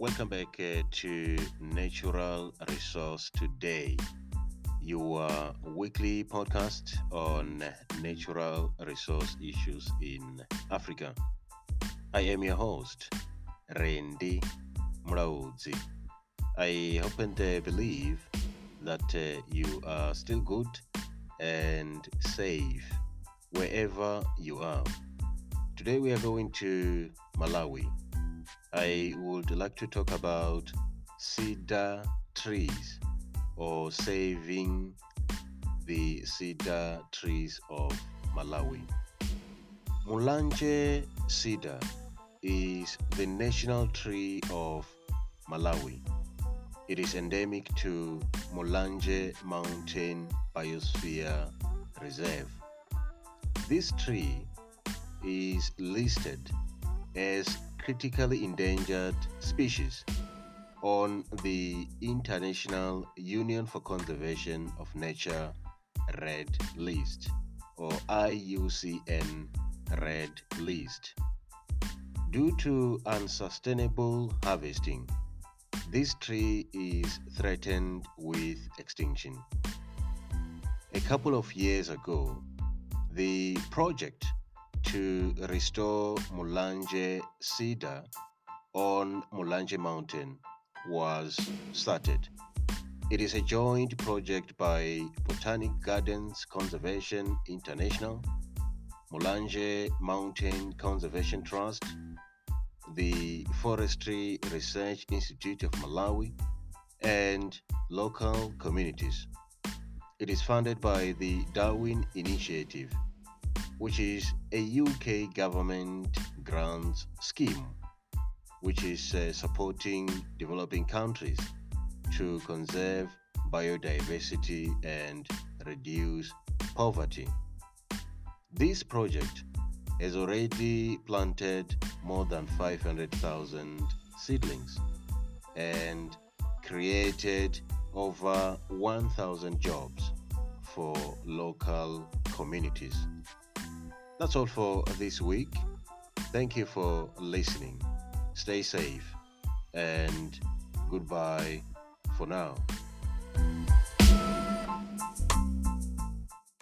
Welcome back uh, to Natural Resource Today, your weekly podcast on natural resource issues in Africa. I am your host, Randy Mrauzi. I hope and uh, believe that uh, you are still good and safe wherever you are. Today we are going to Malawi. I would like to talk about cedar trees or saving the cedar trees of Malawi. Mulanje cedar is the national tree of Malawi. It is endemic to Mulanje Mountain Biosphere Reserve. This tree is listed as critically endangered species on the International Union for Conservation of Nature Red List or IUCN Red List. Due to unsustainable harvesting, this tree is threatened with extinction. A couple of years ago, the project to restore Mulanje cedar on Mulanje Mountain was started. It is a joint project by Botanic Gardens Conservation International, Mulanje Mountain Conservation Trust, the Forestry Research Institute of Malawi, and local communities. It is funded by the Darwin Initiative which is a UK government grant scheme which is uh, supporting developing countries to conserve biodiversity and reduce poverty. This project has already planted more than 500,000 seedlings and created over 1,000 jobs for local communities. That's all for this week. Thank you for listening. Stay safe and goodbye for now.